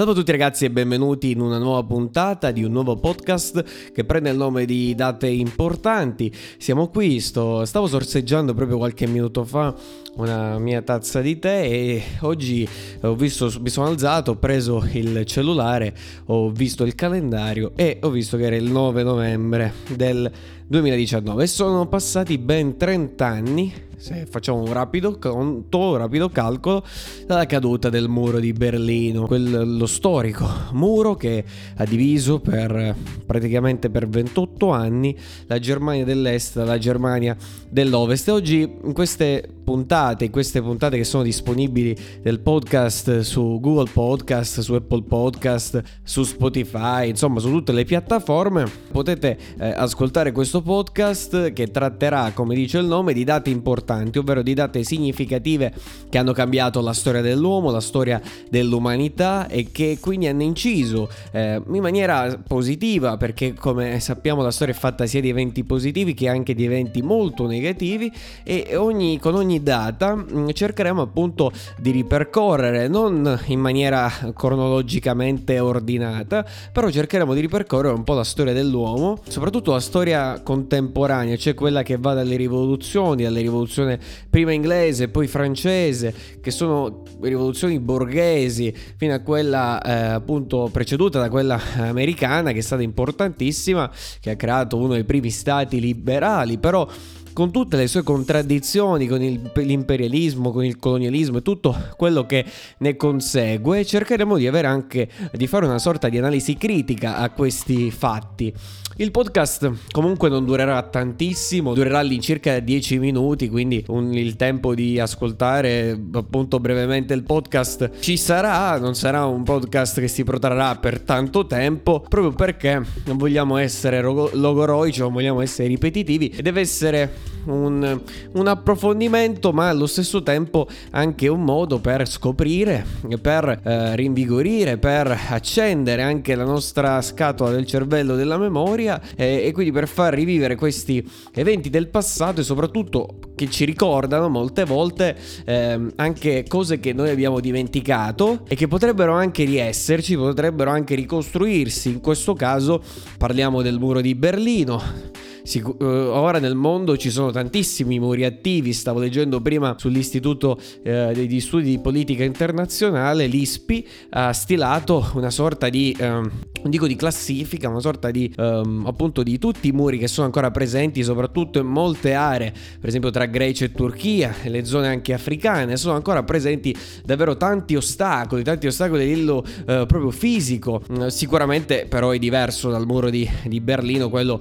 Salve a tutti ragazzi e benvenuti in una nuova puntata di un nuovo podcast che prende il nome di date importanti. Siamo qui, sto, stavo sorseggiando proprio qualche minuto fa una mia tazza di tè e oggi ho visto, mi sono alzato, ho preso il cellulare, ho visto il calendario e ho visto che era il 9 novembre del 2019 e sono passati ben 30 anni se facciamo un rapido conto, un rapido calcolo, dalla caduta del muro di Berlino, quel, lo storico muro che ha diviso per praticamente per 28 anni la Germania dell'Est dalla Germania dell'Ovest. E oggi in queste puntate, in queste puntate che sono disponibili del podcast su Google Podcast, su Apple Podcast, su Spotify, insomma su tutte le piattaforme, potete eh, ascoltare questo podcast che tratterà, come dice il nome, di importanti importanti, ovvero di date significative che hanno cambiato la storia dell'uomo, la storia dell'umanità e che quindi hanno inciso eh, in maniera positiva, perché come sappiamo la storia è fatta sia di eventi positivi che anche di eventi molto negativi e ogni, con ogni data mm, cercheremo appunto di ripercorrere, non in maniera cronologicamente ordinata, però cercheremo di ripercorrere un po' la storia dell'uomo, soprattutto la storia contemporanea, cioè quella che va dalle rivoluzioni, alle rivoluzioni prima inglese, poi francese, che sono rivoluzioni borghesi, fino a quella eh, appunto preceduta da quella americana, che è stata importantissima, che ha creato uno dei primi stati liberali, però con tutte le sue contraddizioni, con il, l'imperialismo, con il colonialismo e tutto quello che ne consegue, cercheremo di avere anche di fare una sorta di analisi critica a questi fatti. Il podcast comunque non durerà tantissimo, durerà all'incirca 10 minuti, quindi un, il tempo di ascoltare appunto brevemente il podcast ci sarà, non sarà un podcast che si protrarrà per tanto tempo, proprio perché non vogliamo essere logoroici, non vogliamo essere ripetitivi e deve essere un, un, approfondimento, ma allo stesso tempo anche un modo per scoprire, per eh, rinvigorire, per accendere anche la nostra scatola del cervello della memoria eh, e quindi per far rivivere questi eventi del passato e soprattutto che ci ricordano molte volte eh, anche cose che noi abbiamo dimenticato e che potrebbero anche riesserci, potrebbero anche ricostruirsi. In questo caso parliamo del muro di Berlino Sic- uh, ora nel mondo ci sono tantissimi muri attivi, stavo leggendo prima sull'Istituto uh, degli Studi di Politica Internazionale, l'ISPI ha stilato una sorta di, non dico di classifica, una sorta di um, appunto di tutti i muri che sono ancora presenti, soprattutto in molte aree, per esempio tra Grecia e Turchia, le zone anche africane, sono ancora presenti davvero tanti ostacoli, tanti ostacoli a livello uh, proprio fisico. Mm, sicuramente però è diverso dal muro di, di Berlino, quello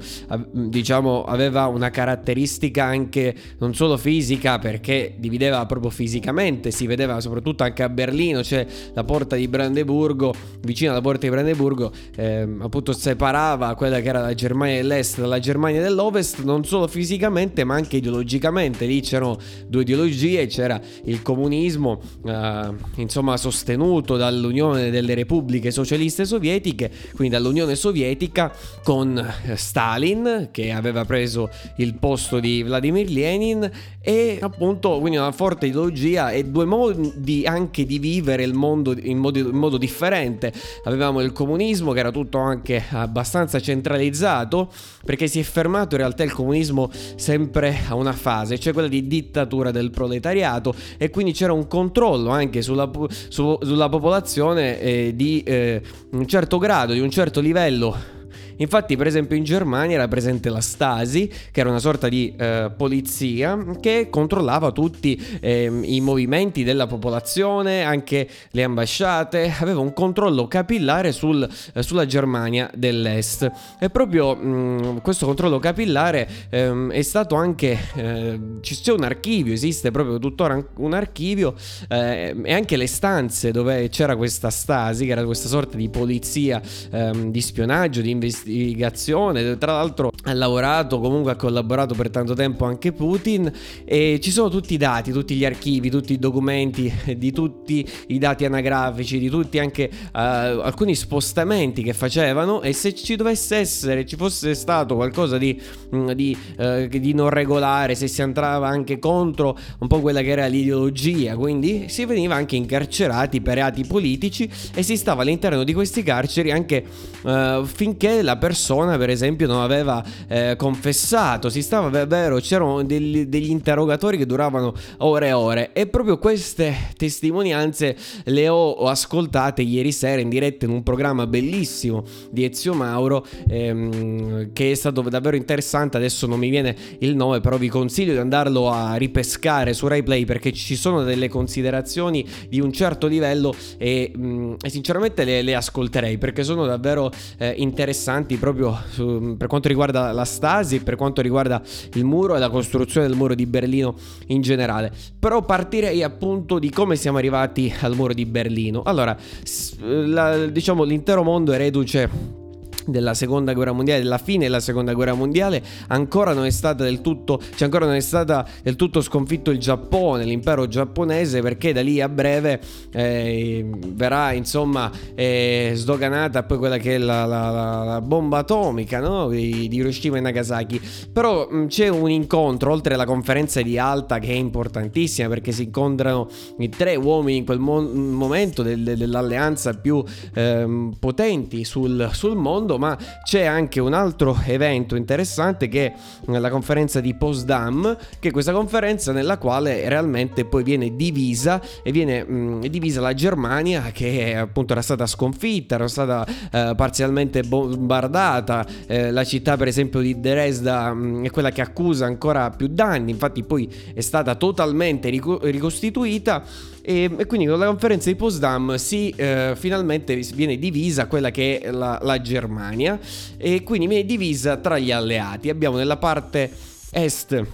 diciamo diciamo aveva una caratteristica anche non solo fisica perché divideva proprio fisicamente, si vedeva soprattutto anche a Berlino, c'è la porta di Brandeburgo, vicino alla porta di Brandeburgo, eh, appunto separava quella che era la Germania dell'Est dalla Germania dell'Ovest, non solo fisicamente ma anche ideologicamente, lì c'erano due ideologie, c'era il comunismo, eh, insomma sostenuto dall'Unione delle Repubbliche Socialiste Sovietiche, quindi dall'Unione Sovietica con eh, Stalin che aveva preso il posto di Vladimir Lenin e appunto quindi una forte ideologia e due modi anche di vivere il mondo in modo, in modo differente. Avevamo il comunismo che era tutto anche abbastanza centralizzato perché si è fermato in realtà il comunismo sempre a una fase, cioè quella di dittatura del proletariato e quindi c'era un controllo anche sulla, su, sulla popolazione eh, di eh, un certo grado, di un certo livello Infatti, per esempio, in Germania era presente la Stasi, che era una sorta di eh, polizia che controllava tutti eh, i movimenti della popolazione, anche le ambasciate, aveva un controllo capillare sul, eh, sulla Germania dell'Est. E proprio mh, mm, questo controllo capillare ehm, è stato anche. Eh, c'è un archivio, esiste proprio tuttora un archivio, eh, e anche le stanze dove c'era questa Stasi, che era questa sorta di polizia ehm, di spionaggio, di investimento investigazione. Tra l'altro ha lavorato, comunque ha collaborato per tanto tempo anche Putin e ci sono tutti i dati, tutti gli archivi, tutti i documenti di tutti i dati anagrafici, di tutti anche uh, alcuni spostamenti che facevano e se ci dovesse essere, ci fosse stato qualcosa di, mm, di, uh, di non regolare, se si andava anche contro un po' quella che era l'ideologia, quindi si veniva anche incarcerati per reati politici e si stava all'interno di questi carceri anche uh, finché la persona per esempio non aveva eh, confessato, si stava davvero, c'erano degli, degli interrogatori che duravano ore e ore. E proprio queste testimonianze le ho ascoltate ieri sera in diretta in un programma bellissimo di Ezio Mauro ehm, che è stato davvero interessante, adesso non mi viene il nome però vi consiglio di andarlo a ripescare su RaiPlay perché ci sono delle considerazioni di un certo livello e, mh, mm, e sinceramente le, le, ascolterei perché sono davvero eh, interessanti proprio su, per quanto riguarda la Stasi, per quanto riguarda il muro e la costruzione del muro di Berlino in generale. Però partirei appunto di come siamo arrivati al muro di Berlino. Allora, la, diciamo l'intero mondo è reduce della seconda guerra mondiale, della fine della seconda guerra mondiale, ancora non è stata del tutto, cioè ancora non è stata del tutto sconfitto il Giappone, l'impero giapponese, perché da lì a breve eh, verrà insomma eh, sdoganata poi quella che è la, la, la bomba atomica no? di, di, Hiroshima e Nagasaki. Però mh, c'è un incontro, oltre alla conferenza di Alta che è importantissima perché si incontrano i tre uomini in quel mo- momento del, dell'alleanza più eh, potenti sul, sul mondo ma c'è anche un altro evento interessante che è la conferenza di Potsdam, che è questa conferenza nella quale realmente poi viene divisa e viene mh, divisa la Germania che appunto era stata sconfitta, era stata eh, parzialmente bombardata, eh, la città per esempio di Dresda mh, è quella che accusa ancora più danni, infatti poi è stata totalmente ricostituita e, e, quindi con la conferenza di Potsdam si eh, finalmente viene divisa quella che è la, la Germania e quindi viene divisa tra gli alleati. Abbiamo nella parte est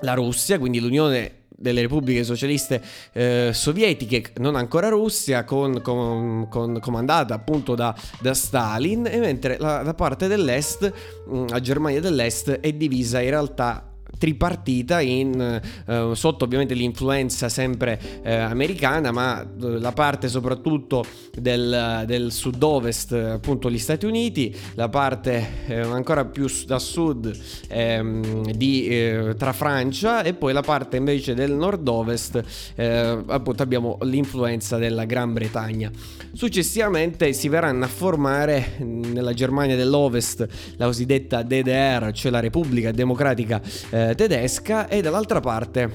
la Russia, quindi l'Unione delle repubbliche socialiste eh, sovietiche, non ancora Russia, con, con, con, comandata appunto da, da, Stalin, e mentre la, la parte dell'est, mm, la Germania dell'est, è divisa in realtà tripartita in, eh, sotto ovviamente l'influenza sempre eh, americana, ma eh, la parte soprattutto del, del sud-ovest, appunto gli Stati Uniti, la parte eh, ancora più da sud ehm, di, eh, tra Francia e poi la parte invece del nord-ovest, eh, appunto abbiamo l'influenza della Gran Bretagna. Successivamente si verranno a formare nella Germania dell'Ovest la cosiddetta DDR, cioè la Repubblica Democratica eh, eh, tedesca e dall'altra parte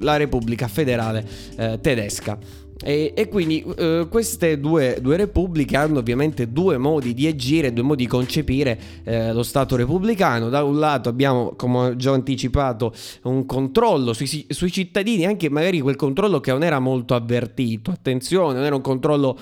la Repubblica Federale eh, Tedesca. E, e, quindi eh, queste due, due, repubbliche hanno ovviamente due modi di agire, due modi di concepire eh, lo Stato repubblicano. Da un lato abbiamo, come ho già anticipato, un controllo sui, sui cittadini, anche magari quel controllo che non era molto avvertito. Attenzione, non era un controllo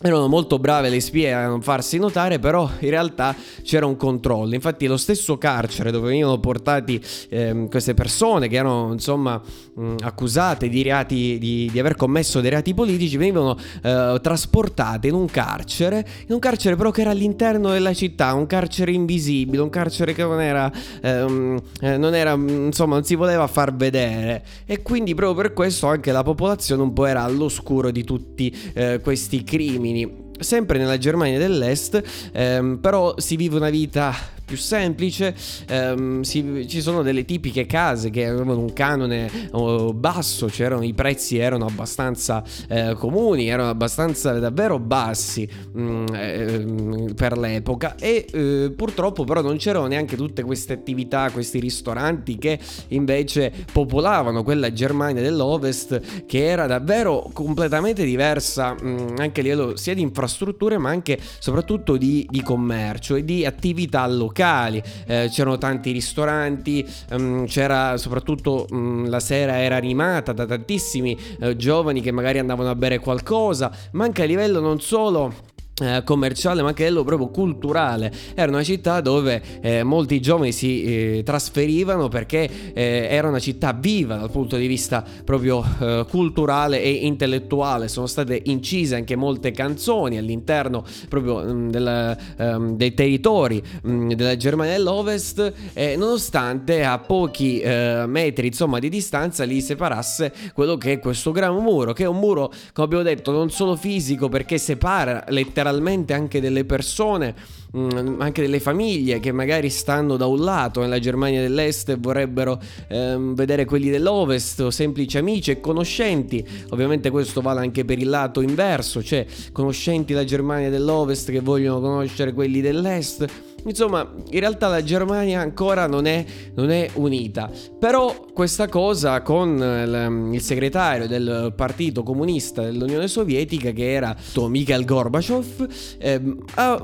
erano molto brave le spie a non farsi notare, però in realtà c'era un controllo. Infatti, lo stesso carcere dove venivano portati eh, queste persone che erano insomma mh, accusate di, reati, di, di, aver commesso dei reati politici, venivano eh, trasportate in un carcere, in un carcere però che era all'interno della città, un carcere invisibile, un carcere che non era, ehm, eh, non era insomma, non si voleva far vedere. E quindi, proprio per questo, anche la popolazione un po' era all'oscuro di tutti eh, questi crimini uomini sempre nella Germania dell'Est, ehm, però si vive una vita più semplice, ehm, si, ci sono delle tipiche case che avevano un canone oh, basso, c'erano i prezzi erano abbastanza eh, comuni, erano abbastanza davvero bassi mh, mm, eh, per l'epoca e eh, purtroppo però non c'erano neanche tutte queste attività, questi ristoranti che invece popolavano quella Germania dell'Ovest che era davvero completamente diversa mh, mm, anche a livello sia di infrastrutture ma anche soprattutto di, di commercio e di attività locali locali, eh, c'erano tanti ristoranti, ehm, c'era soprattutto mh, mm, la sera era animata da tantissimi eh, giovani che magari andavano a bere qualcosa, ma anche a livello non solo eh, commerciale ma anche a livello proprio culturale. Era una città dove eh, molti giovani si eh, trasferivano perché eh, era una città viva dal punto di vista proprio eh, culturale e intellettuale. Sono state incise anche molte canzoni all'interno proprio mh, mm, del, um, dei territori mh, mm, della Germania dell'Ovest nonostante a pochi eh, metri insomma di distanza li separasse quello che è questo gran muro che è un muro come abbiamo detto non solo fisico perché separa letteralmente letteralmente anche delle persone, mm, anche delle famiglie che magari stanno da un lato nella Germania dell'Est e vorrebbero ehm, vedere quelli dell'Ovest o semplici amici e conoscenti. Ovviamente questo vale anche per il lato inverso, cioè conoscenti della Germania dell'Ovest che vogliono conoscere quelli dell'Est Insomma, in realtà la Germania ancora non è, non è unita. Però questa cosa con il, il, segretario del Partito Comunista dell'Unione Sovietica, che era Mikhail Gorbachev, eh,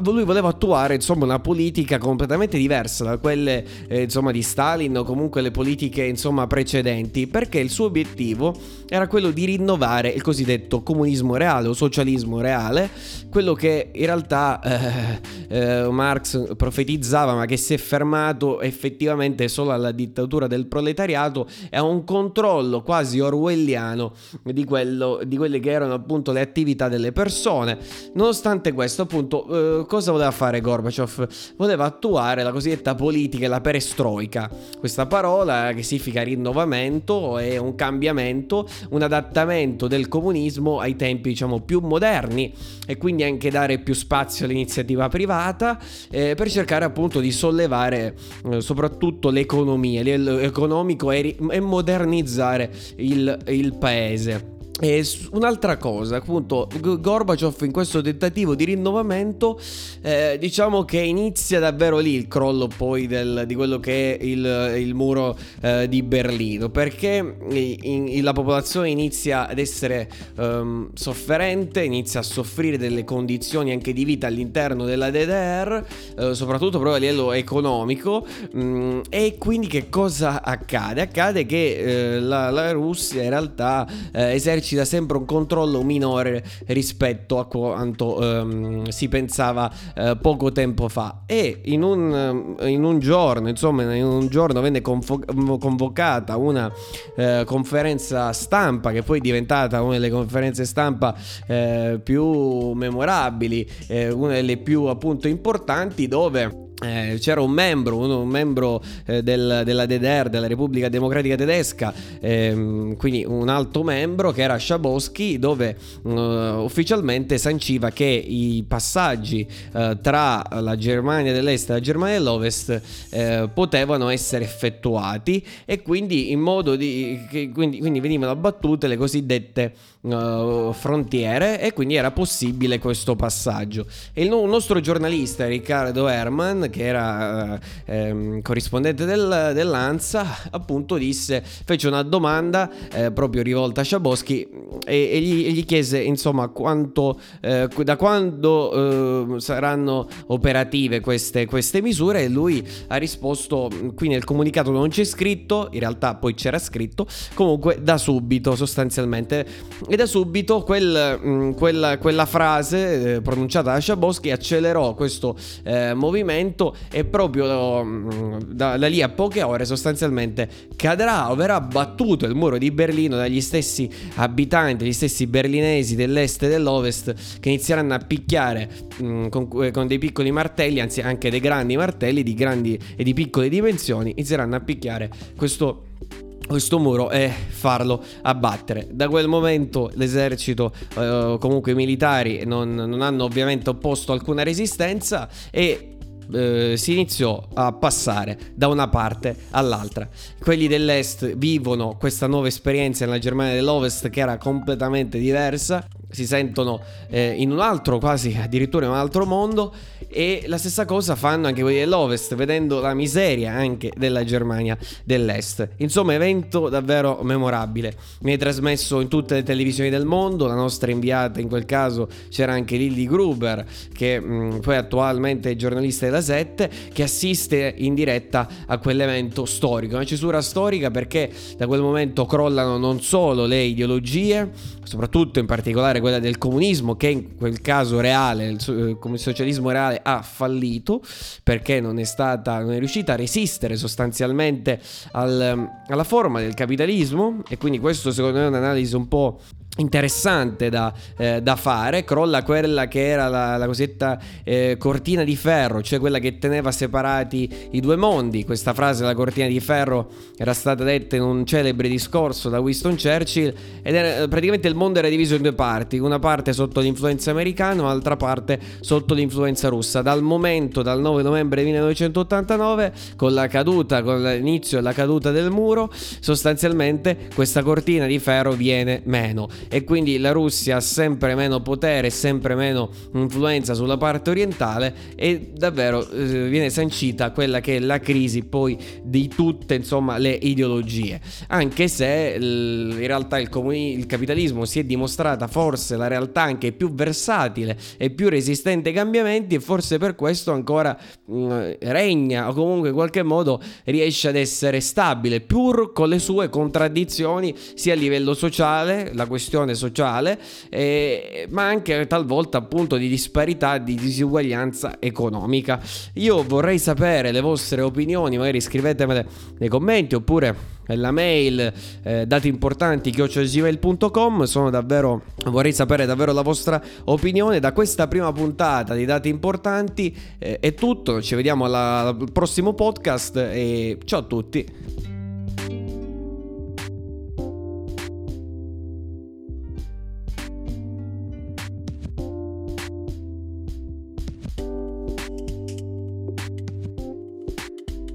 lui voleva attuare insomma, una politica completamente diversa da quelle eh, insomma, di Stalin o comunque le politiche insomma, precedenti, perché il suo obiettivo era quello di rinnovare il cosiddetto comunismo reale o socialismo reale, quello che in realtà eh, eh Marx profetizzava ma che si è fermato effettivamente solo alla dittatura del proletariato e a un controllo quasi orwelliano di, quello, di quelle che erano appunto le attività delle persone. Nonostante questo appunto eh, cosa voleva fare Gorbachev? Voleva attuare la cosiddetta politica, la perestroica, questa parola che significa rinnovamento e un cambiamento, un adattamento del comunismo ai tempi diciamo più moderni e quindi anche dare più spazio all'iniziativa privata eh, per cercare appunto di sollevare eh, soprattutto l'economia, l'economico e, e modernizzare il, il paese. E un'altra cosa, appunto, Gorbaciov in questo tentativo di rinnovamento, eh, diciamo che inizia davvero lì il crollo poi del, di quello che è il, il muro eh, di Berlino, perché in, in, la popolazione inizia ad essere um, sofferente, inizia a soffrire delle condizioni anche di vita all'interno della DDR, eh, soprattutto proprio a livello economico, mh, mm, e quindi che cosa accade? Accade che eh, la, la, Russia in realtà eh, esercita esercita sempre un controllo minore rispetto a quanto ehm, si pensava eh, poco tempo fa. E in un, in un, giorno, insomma, in un giorno venne convo- convocata una eh, conferenza stampa che poi è diventata una delle conferenze stampa eh, più memorabili, eh, una delle più appunto importanti dove eh, c'era un membro, uno, un membro eh, del, della DDR, della Repubblica Democratica Tedesca, ehm, quindi un alto membro che era Schabowski, dove eh, ufficialmente sanciva che i passaggi eh, tra la Germania dell'Est e la Germania dell'Ovest eh, potevano essere effettuati e quindi in modo di... Quindi, quindi venivano abbattute le cosiddette uh, frontiere e quindi era possibile questo passaggio. E il nostro giornalista Riccardo Herman, che era uh, ehm, corrispondente del, dell'ANSA, appunto disse, fece una domanda eh, proprio rivolta a Schabowski e, e, gli, e gli, chiese insomma quanto, eh, da quando eh, saranno operative queste, queste misure e lui ha risposto, qui nel comunicato non c'è scritto, in realtà poi c'era scritto, comunque da subito sostanzialmente e da subito quel, mh, mm, quella, quella, frase eh, pronunciata da Schabowski accelerò questo eh, movimento e proprio mh, mm, da, da, lì a poche ore sostanzialmente cadrà o verrà battuto il muro di Berlino dagli stessi abitanti, gli stessi berlinesi dell'est e dell'ovest che inizieranno a picchiare mh, mm, con, eh, con, dei piccoli martelli, anzi anche dei grandi martelli di grandi e di piccole dimensioni, inizieranno a picchiare questo questo muro e farlo abbattere. Da quel momento l'esercito, eh, comunque i militari, non, non, hanno ovviamente opposto alcuna resistenza e eh, si iniziò a passare da una parte all'altra. Quelli dell'est vivono questa nuova esperienza nella Germania dell'Ovest che era completamente diversa, si sentono eh, in un altro, quasi addirittura in un altro mondo e la stessa cosa fanno anche quelli dell'Ovest, vedendo la miseria anche della Germania dell'Est. Insomma, evento davvero memorabile. Mi è trasmesso in tutte le televisioni del mondo, la nostra inviata in quel caso c'era anche Lilly Gruber, che mh, mm, poi attualmente è giornalista della 7, che assiste in diretta a quell'evento storico. Una cesura storica perché da quel momento crollano non solo le ideologie, soprattutto in particolare quella del comunismo che in quel caso reale, il, socialismo reale ha fallito perché non è stata, non è riuscita a resistere sostanzialmente al, alla forma del capitalismo e quindi questo secondo me è un'analisi un po' interessante da, eh, da, fare, crolla quella che era la, la cosiddetta eh, cortina di ferro, cioè quella che teneva separati i due mondi. Questa frase, la cortina di ferro, era stata detta in un celebre discorso da Winston Churchill ed era, praticamente il mondo era diviso in due parti, una parte sotto l'influenza americana, l'altra parte sotto l'influenza russa. Dal momento, dal 9 novembre 1989, con la caduta, con l'inizio e la caduta del muro, sostanzialmente questa cortina di ferro viene meno e quindi la Russia ha sempre meno potere, sempre meno influenza sulla parte orientale e davvero eh, viene sancita quella che è la crisi poi di tutte insomma le ideologie. Anche se in realtà il, comuni- il capitalismo si è dimostrata forse la realtà anche più versatile e più resistente ai cambiamenti e forse per questo ancora mh, mm, regna o comunque in qualche modo riesce ad essere stabile pur con le sue contraddizioni sia a livello sociale la questione questione sociale, eh, ma anche talvolta appunto di disparità, di disuguaglianza economica. Io vorrei sapere le vostre opinioni, magari scrivetemele nei commenti oppure nella mail eh, dati importanti chiocciosgmail.com sono davvero vorrei sapere davvero la vostra opinione. Da questa prima puntata di dati importanti eh, è tutto. Ci vediamo alla, al prossimo podcast e ciao a tutti